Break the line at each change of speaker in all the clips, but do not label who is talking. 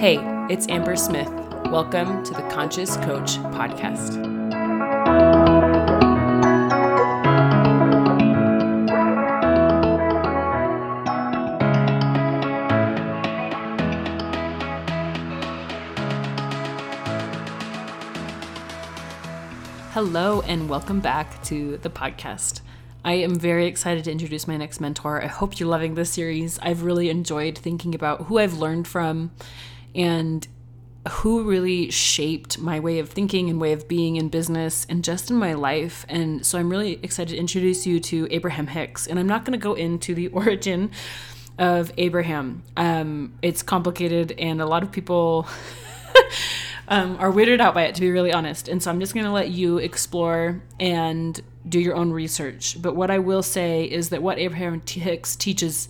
Hey, it's Amber Smith. Welcome to the Conscious Coach Podcast. Hello, and welcome back to the podcast. I am very excited to introduce my next mentor. I hope you're loving this series. I've really enjoyed thinking about who I've learned from and who really shaped my way of thinking and way of being in business and just in my life. And so I'm really excited to introduce you to Abraham Hicks. And I'm not going to go into the origin of Abraham. Um, it's complicated, and a lot of people um, are weirded out by it, to be really honest. And so I'm just going to let you explore and do your own research. But what I will say is that what Abraham Hicks teaches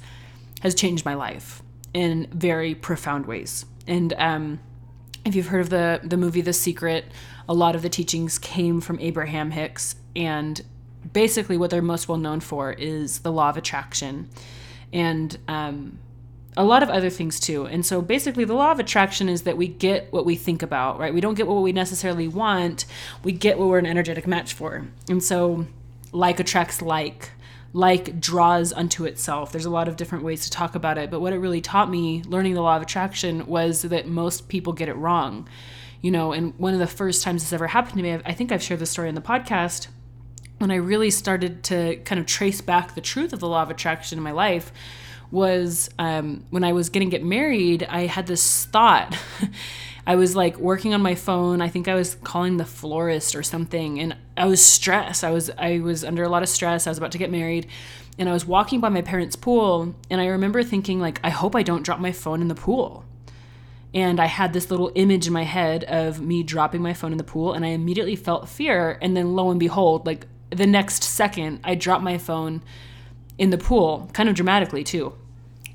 has changed my life in very profound ways. And um, if you've heard of the the movie The Secret, a lot of the teachings came from Abraham Hicks, and basically what they're most well known for is the law of attraction, and um, a lot of other things too. And so basically, the law of attraction is that we get what we think about, right? We don't get what we necessarily want, we get what we're an energetic match for. And so, like attracts like, like draws unto itself. There's a lot of different ways to talk about it, but what it really taught me learning the law of attraction was that most people get it wrong. You know, and one of the first times this ever happened to me, I think I've shared this story on the podcast, when I really started to kind of trace back the truth of the law of attraction in my life was um, when I was going to get married, I had this thought. I was like working on my phone. I think I was calling the florist or something, and I was stressed. I was I was under a lot of stress. I was about to get married, and I was walking by my parents' pool, and I remember thinking like, I hope I don't drop my phone in the pool. And I had this little image in my head of me dropping my phone in the pool, and I immediately felt fear. And then lo and behold, like the next second, I dropped my phone in the pool, kind of dramatically too.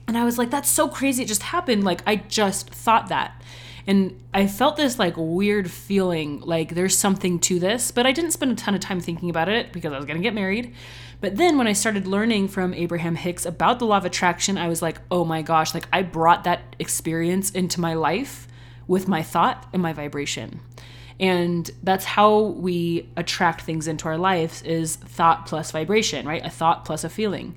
And I was like, that's so crazy. It just happened. Like, I just thought that. And I felt this like weird feeling like there's something to this, but I didn't spend a ton of time thinking about it because I was going to get married. But then when I started learning from Abraham Hicks about the law of attraction, I was like, oh my gosh, like I brought that experience into my life with my thought and my vibration. And that's how we attract things into our lives is thought plus vibration, right? A thought plus a feeling.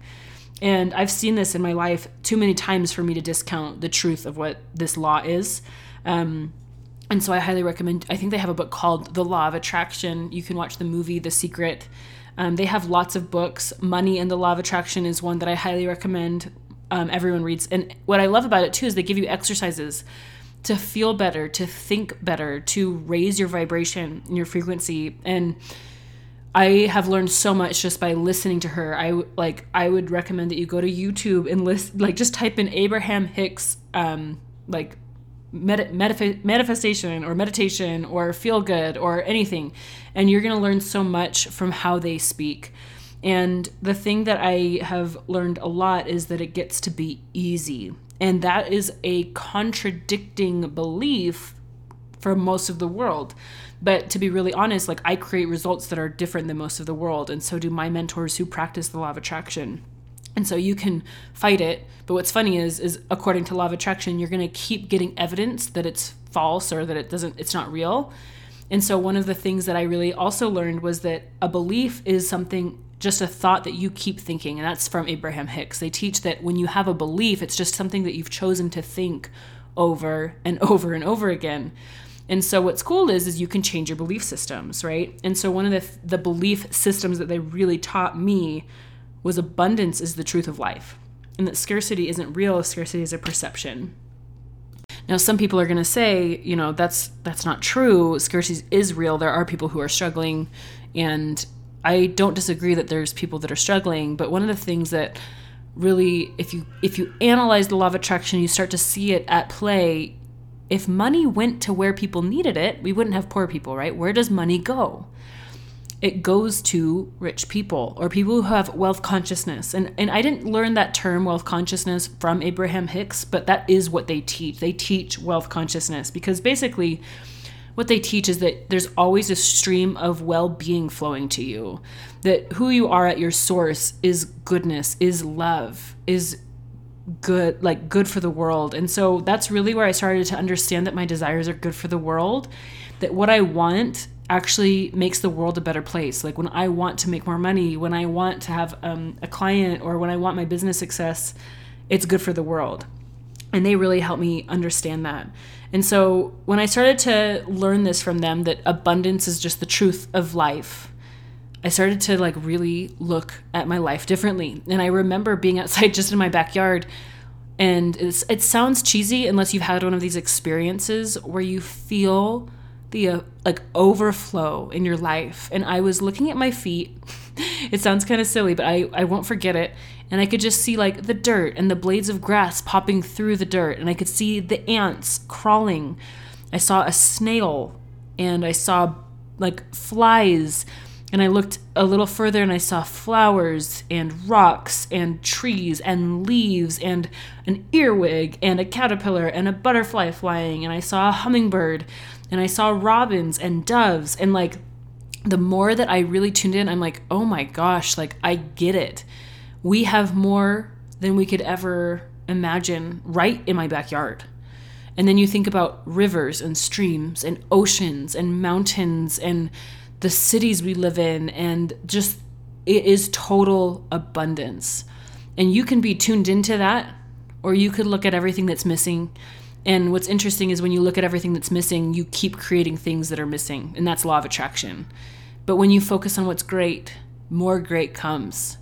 And I've seen this in my life too many times for me to discount the truth of what this law is. Um, and so I highly recommend, I think they have a book called The Law of Attraction. You can watch the movie The Secret. Um, they have lots of books. Money and the Law of Attraction is one that I highly recommend um, everyone reads. And what I love about it too is they give you exercises to feel better, to think better, to raise your vibration and your frequency. And I have learned so much just by listening to her. I like I would recommend that you go to YouTube and list like just type in Abraham Hicks um like med- medif- manifestation or meditation or feel good or anything and you're going to learn so much from how they speak. And the thing that I have learned a lot is that it gets to be easy. And that is a contradicting belief for most of the world. But to be really honest, like I create results that are different than most of the world, and so do my mentors who practice the law of attraction. And so you can fight it, but what's funny is is according to law of attraction, you're going to keep getting evidence that it's false or that it doesn't it's not real. And so one of the things that I really also learned was that a belief is something just a thought that you keep thinking and that's from Abraham Hicks. They teach that when you have a belief, it's just something that you've chosen to think over and over and over again. And so what's cool is is you can change your belief systems, right? And so one of the the belief systems that they really taught me was abundance is the truth of life. And that scarcity isn't real, scarcity is a perception. Now some people are going to say, you know, that's that's not true. Scarcity is real. There are people who are struggling and I don't disagree that there's people that are struggling, but one of the things that really if you if you analyze the law of attraction, you start to see it at play if money went to where people needed it, we wouldn't have poor people, right? Where does money go? It goes to rich people or people who have wealth consciousness. And and I didn't learn that term wealth consciousness from Abraham Hicks, but that is what they teach. They teach wealth consciousness because basically what they teach is that there's always a stream of well-being flowing to you. That who you are at your source is goodness, is love, is good like good for the world. And so that's really where i started to understand that my desires are good for the world that what i want actually makes the world a better place. Like when i want to make more money when i want to have um, a client or when i want my business success it's good for the world. And they really helped me understand that and so when i started to learn this from them that abundance is just the truth of life I started to like really look at my life differently. And I remember being outside just in my backyard and it sounds cheesy unless you've had one of these experiences where you feel the uh, like overflow in your life. And I was looking at my feet. it sounds kind of silly, but I, I won't forget it. And I could just see like the dirt and the blades of grass popping through the dirt. And I could see the ants crawling. I saw a snail and I saw like flies and I looked a little further and I saw flowers and rocks and trees and leaves and an earwig and a caterpillar and a butterfly flying. And I saw a hummingbird and I saw robins and doves. And like the more that I really tuned in, I'm like, oh my gosh, like I get it. We have more than we could ever imagine right in my backyard. And then you think about rivers and streams and oceans and mountains and the cities we live in and just it is total abundance. And you can be tuned into that or you could look at everything that's missing. And what's interesting is when you look at everything that's missing, you keep creating things that are missing, and that's law of attraction. But when you focus on what's great, more great comes.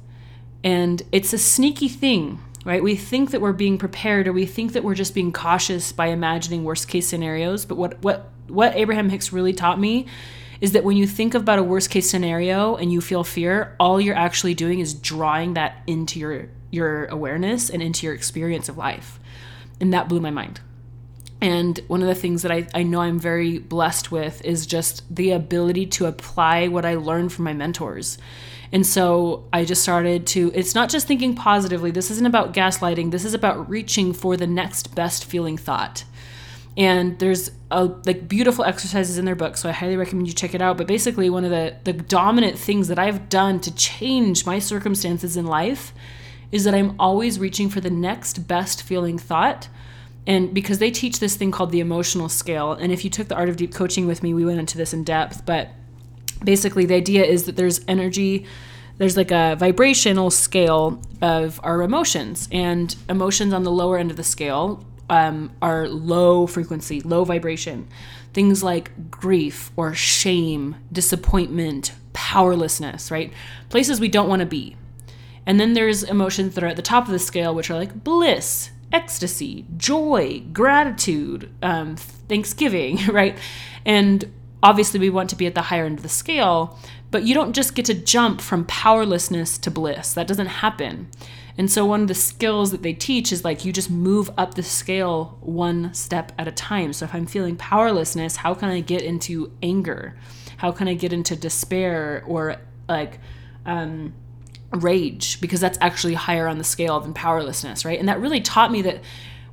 And it's a sneaky thing, right? We think that we're being prepared or we think that we're just being cautious by imagining worst case scenarios, but what what what Abraham Hicks really taught me is that when you think about a worst case scenario and you feel fear, all you're actually doing is drawing that into your your awareness and into your experience of life. And that blew my mind. And one of the things that I, I know I'm very blessed with is just the ability to apply what I learned from my mentors. And so I just started to, it's not just thinking positively. This isn't about gaslighting. This is about reaching for the next best feeling thought and there's a, like beautiful exercises in their book so i highly recommend you check it out but basically one of the the dominant things that i've done to change my circumstances in life is that i'm always reaching for the next best feeling thought and because they teach this thing called the emotional scale and if you took the art of deep coaching with me we went into this in depth but basically the idea is that there's energy there's like a vibrational scale of our emotions and emotions on the lower end of the scale um, are low frequency, low vibration. Things like grief or shame, disappointment, powerlessness, right? Places we don't want to be. And then there's emotions that are at the top of the scale, which are like bliss, ecstasy, joy, gratitude, um, thanksgiving, right? And obviously, we want to be at the higher end of the scale, but you don't just get to jump from powerlessness to bliss. That doesn't happen. And so one of the skills that they teach is like you just move up the scale one step at a time. So if I'm feeling powerlessness, how can I get into anger? How can I get into despair or like um, rage? Because that's actually higher on the scale than powerlessness, right? And that really taught me that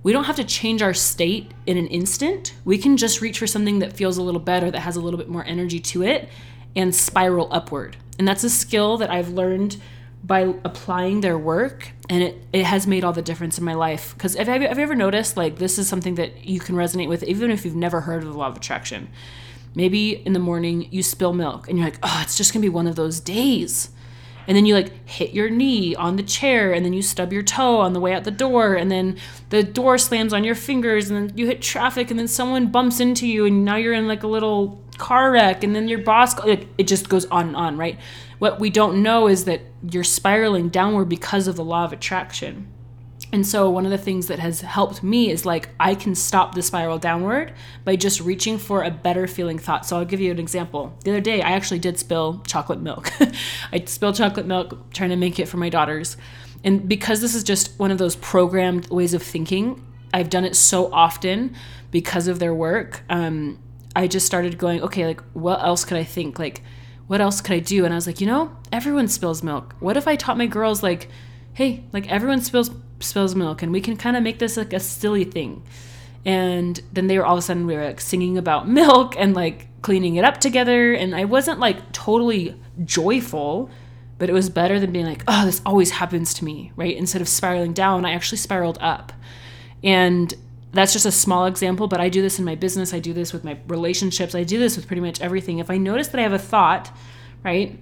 we don't have to change our state in an instant. We can just reach for something that feels a little better, that has a little bit more energy to it, and spiral upward. And that's a skill that I've learned by applying their work and it, it has made all the difference in my life because if have, have you ever noticed like this is something that you can resonate with even if you've never heard of the law of attraction maybe in the morning you spill milk and you're like oh it's just gonna be one of those days and then you like hit your knee on the chair and then you stub your toe on the way out the door and then the door slams on your fingers and then you hit traffic and then someone bumps into you and now you're in like a little car wreck and then your boss like, it just goes on and on right what we don't know is that you're spiraling downward because of the law of attraction. And so, one of the things that has helped me is like I can stop the spiral downward by just reaching for a better feeling thought. So, I'll give you an example. The other day, I actually did spill chocolate milk. I spilled chocolate milk trying to make it for my daughters. And because this is just one of those programmed ways of thinking, I've done it so often because of their work. Um, I just started going, okay, like, what else could I think? Like, what else could I do? And I was like, you know, everyone spills milk. What if I taught my girls like, hey, like everyone spills spills milk, and we can kind of make this like a silly thing. And then they were all of a sudden we were like singing about milk and like cleaning it up together, and I wasn't like totally joyful, but it was better than being like, oh, this always happens to me, right? Instead of spiraling down, I actually spiraled up. And that's just a small example, but I do this in my business. I do this with my relationships. I do this with pretty much everything. If I notice that I have a thought, right,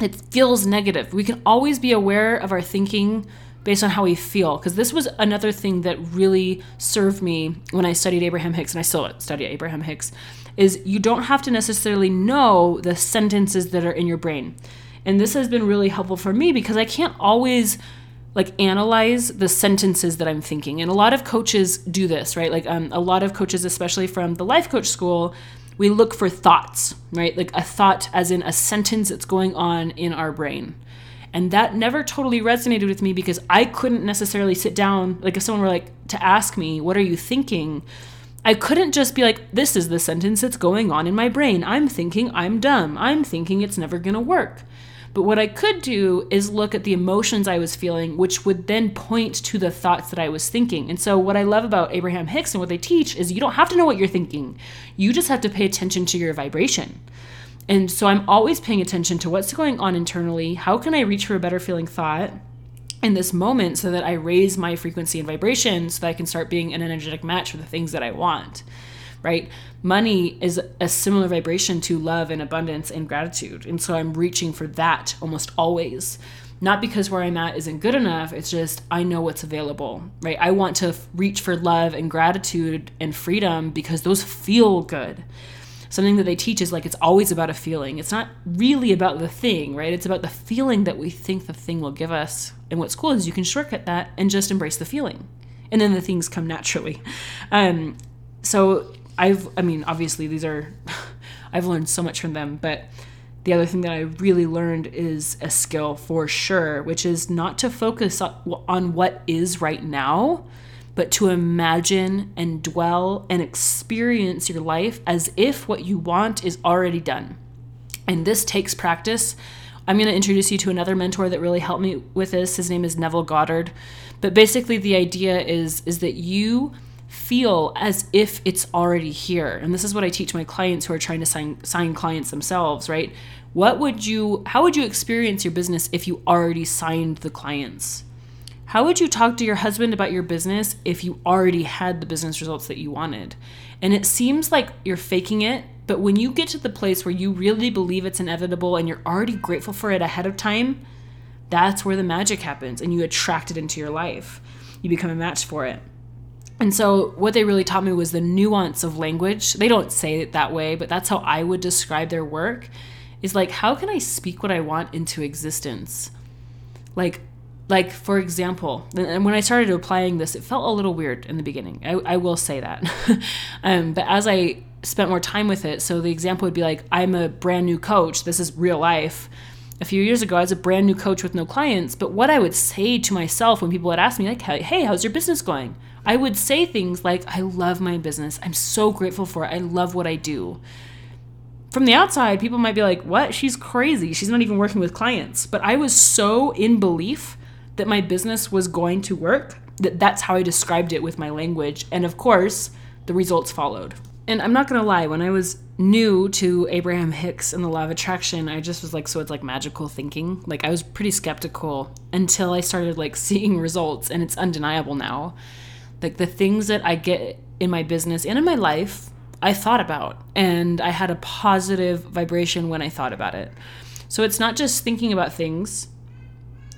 it feels negative, we can always be aware of our thinking based on how we feel. Because this was another thing that really served me when I studied Abraham Hicks, and I still study Abraham Hicks, is you don't have to necessarily know the sentences that are in your brain. And this has been really helpful for me because I can't always like analyze the sentences that I'm thinking. And a lot of coaches do this, right? Like um, a lot of coaches, especially from the life coach school, we look for thoughts, right? Like a thought as in a sentence that's going on in our brain. And that never totally resonated with me because I couldn't necessarily sit down, like if someone were like to ask me, What are you thinking? I couldn't just be like, This is the sentence that's going on in my brain. I'm thinking I'm dumb. I'm thinking it's never gonna work. But what I could do is look at the emotions I was feeling, which would then point to the thoughts that I was thinking. And so, what I love about Abraham Hicks and what they teach is you don't have to know what you're thinking, you just have to pay attention to your vibration. And so, I'm always paying attention to what's going on internally. How can I reach for a better feeling thought? in this moment so that I raise my frequency and vibration so that I can start being an energetic match for the things that I want right? Money is a similar vibration to love and abundance and gratitude. And so I'm reaching for that almost always. Not because where I'm at isn't good enough, it's just I know what's available, right? I want to reach for love and gratitude and freedom because those feel good. Something that they teach is like it's always about a feeling. It's not really about the thing, right? It's about the feeling that we think the thing will give us. And what's cool is you can shortcut that and just embrace the feeling. And then the things come naturally. Um, so I've, I mean, obviously these are, I've learned so much from them, but the other thing that I really learned is a skill for sure, which is not to focus on what is right now, but to imagine and dwell and experience your life as if what you want is already done. And this takes practice. I'm going to introduce you to another mentor that really helped me with this. His name is Neville Goddard. But basically the idea is is that you feel as if it's already here. And this is what I teach my clients who are trying to sign sign clients themselves, right? What would you how would you experience your business if you already signed the clients? How would you talk to your husband about your business if you already had the business results that you wanted? And it seems like you're faking it, but when you get to the place where you really believe it's inevitable and you're already grateful for it ahead of time, that's where the magic happens and you attract it into your life. You become a match for it. And so, what they really taught me was the nuance of language. They don't say it that way, but that's how I would describe their work is like, how can I speak what I want into existence? Like, like for example, and when I started applying this, it felt a little weird in the beginning. I, I will say that. um, but as I spent more time with it, so the example would be like, I'm a brand new coach. This is real life. A few years ago, I was a brand new coach with no clients. But what I would say to myself when people would ask me, like, hey, how's your business going? I would say things like, I love my business. I'm so grateful for it. I love what I do. From the outside, people might be like, what? She's crazy. She's not even working with clients. But I was so in belief that my business was going to work that that's how I described it with my language. And of course, the results followed. And I'm not going to lie, when I was new to Abraham Hicks and the law of attraction, I just was like, so it's like magical thinking. Like I was pretty skeptical until I started like seeing results, and it's undeniable now. Like the things that I get in my business and in my life, I thought about and I had a positive vibration when I thought about it. So it's not just thinking about things,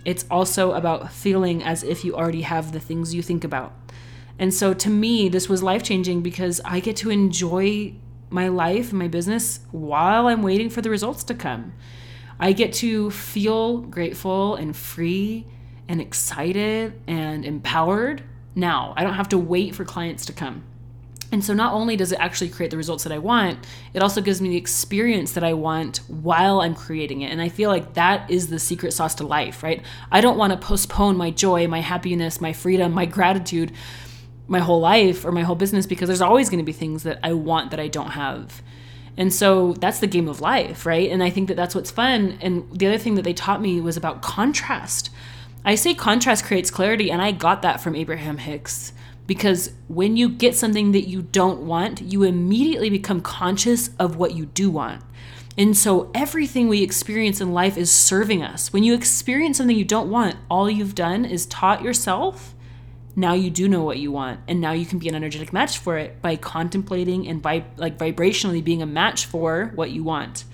it's also about feeling as if you already have the things you think about. And so to me, this was life changing because I get to enjoy my life, and my business, while I'm waiting for the results to come. I get to feel grateful and free and excited and empowered now. I don't have to wait for clients to come. And so not only does it actually create the results that I want, it also gives me the experience that I want while I'm creating it. And I feel like that is the secret sauce to life, right? I don't want to postpone my joy, my happiness, my freedom, my gratitude my whole life or my whole business because there's always going to be things that I want that I don't have. And so that's the game of life, right? And I think that that's what's fun. And the other thing that they taught me was about contrast. I say contrast creates clarity, and I got that from Abraham Hicks because when you get something that you don't want, you immediately become conscious of what you do want. And so everything we experience in life is serving us. When you experience something you don't want, all you've done is taught yourself. Now you do know what you want, and now you can be an energetic match for it by contemplating and by like vibrationally being a match for what you want.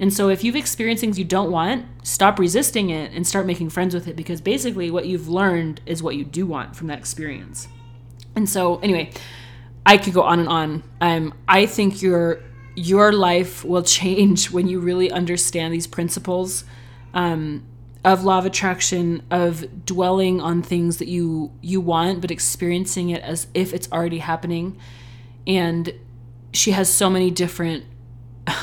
And so if you've experienced things you don't want, stop resisting it and start making friends with it because basically what you've learned is what you do want from that experience. And so anyway, I could go on and on. Um, I think your your life will change when you really understand these principles um, of law of attraction, of dwelling on things that you you want, but experiencing it as if it's already happening. And she has so many different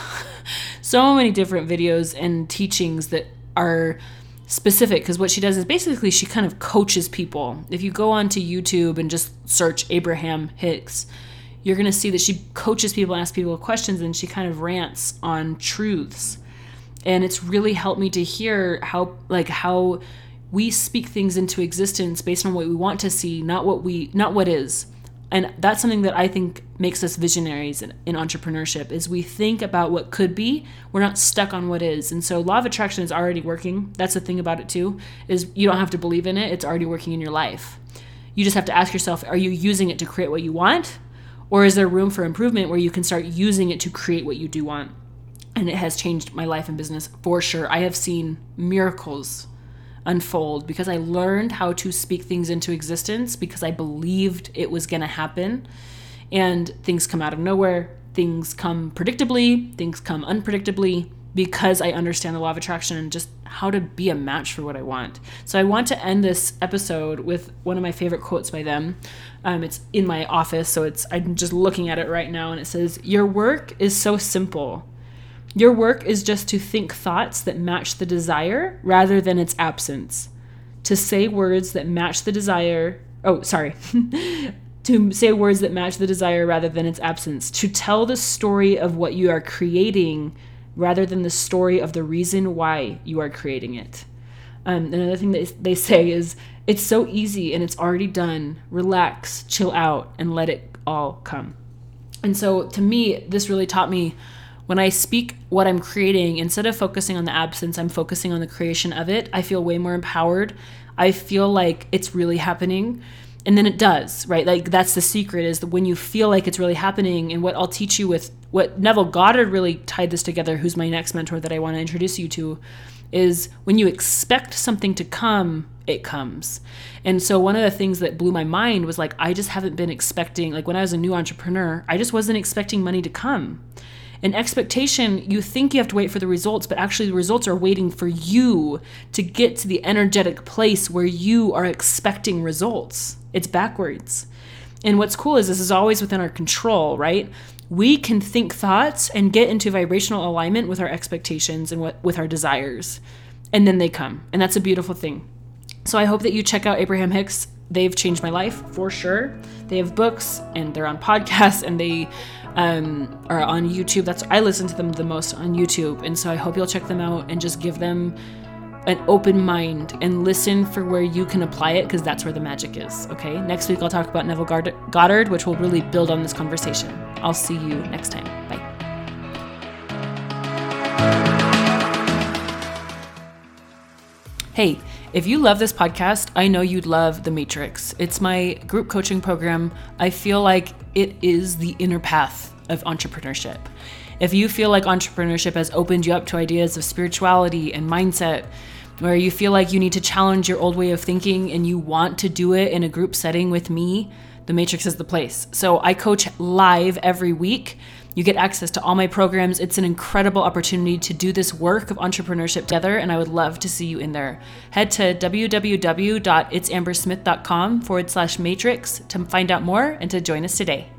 so many different videos and teachings that are specific because what she does is basically she kind of coaches people. If you go onto YouTube and just search Abraham Hicks, you're going to see that she coaches people, asks people questions, and she kind of rants on truths. And it's really helped me to hear how, like, how we speak things into existence based on what we want to see, not what we, not what is and that's something that i think makes us visionaries in, in, entrepreneurship is we think about what could be we're not stuck on what is. And so law of attraction is already working. That's the thing about it too is you don't have to believe in it. It's already working in your life. You just have to ask yourself are you using it to create what you want? Or is there room for improvement where you can start using it to create what you do want? And it has changed my life and business for sure. I have seen miracles unfold because I learned how to speak things into existence because I believed it was going to happen. And things come out of nowhere, things come predictably, things come unpredictably because I understand the law of attraction and just how to be a match for what I want. So I want to end this episode with one of my favorite quotes by them. Um, it's in my office, so it's I'm just looking at it right now, and it says, "Your work is so simple." Your work is just to think thoughts that match the desire rather than its absence. To say words that match the desire. Oh, sorry. to say words that match the desire rather than its absence. To tell the story of what you are creating rather than the story of the reason why you are creating it. Um, another thing that they say is it's so easy and it's already done. Relax, chill out, and let it all come. And so to me, this really taught me when I speak what I'm creating, instead of focusing on the absence, I'm focusing on the creation of it. I feel way more empowered. I feel like it's really happening. And then it does, right? Like that's the secret is that when you feel like it's really happening, and what I'll teach you with what Neville Goddard really tied this together, who's my next mentor that I want to introduce you to, is when you expect something to come, it comes. And so one of the things that blew my mind was like, I just haven't been expecting, like when I was a new entrepreneur, I just wasn't expecting money to come. An expectation, you think you have to wait for the results, but actually the results are waiting for you to get to the energetic place where you are expecting results. It's backwards. And what's cool is this is always within our control, right? We can think thoughts and get into vibrational alignment with our expectations and with our desires. And then they come. And that's a beautiful thing. So I hope that you check out Abraham Hicks. They've changed my life for sure. They have books and they're on podcasts and they um, are on YouTube. That's I listen to them the most on YouTube, and so I hope you'll check them out and just give them an open mind and listen for where you can apply it because that's where the magic is. Okay. Next week I'll talk about Neville Goddard, which will really build on this conversation. I'll see you next time. Bye. Hey, if you love this podcast, I know you'd love The Matrix. It's my group coaching program. I feel like it is the inner path of entrepreneurship. If you feel like entrepreneurship has opened you up to ideas of spirituality and mindset, where you feel like you need to challenge your old way of thinking and you want to do it in a group setting with me, The Matrix is the place. So I coach live every week. You get access to all my programs. It's an incredible opportunity to do this work of entrepreneurship together, and I would love to see you in there. Head to www.itsambersmith.com forward slash matrix to find out more and to join us today.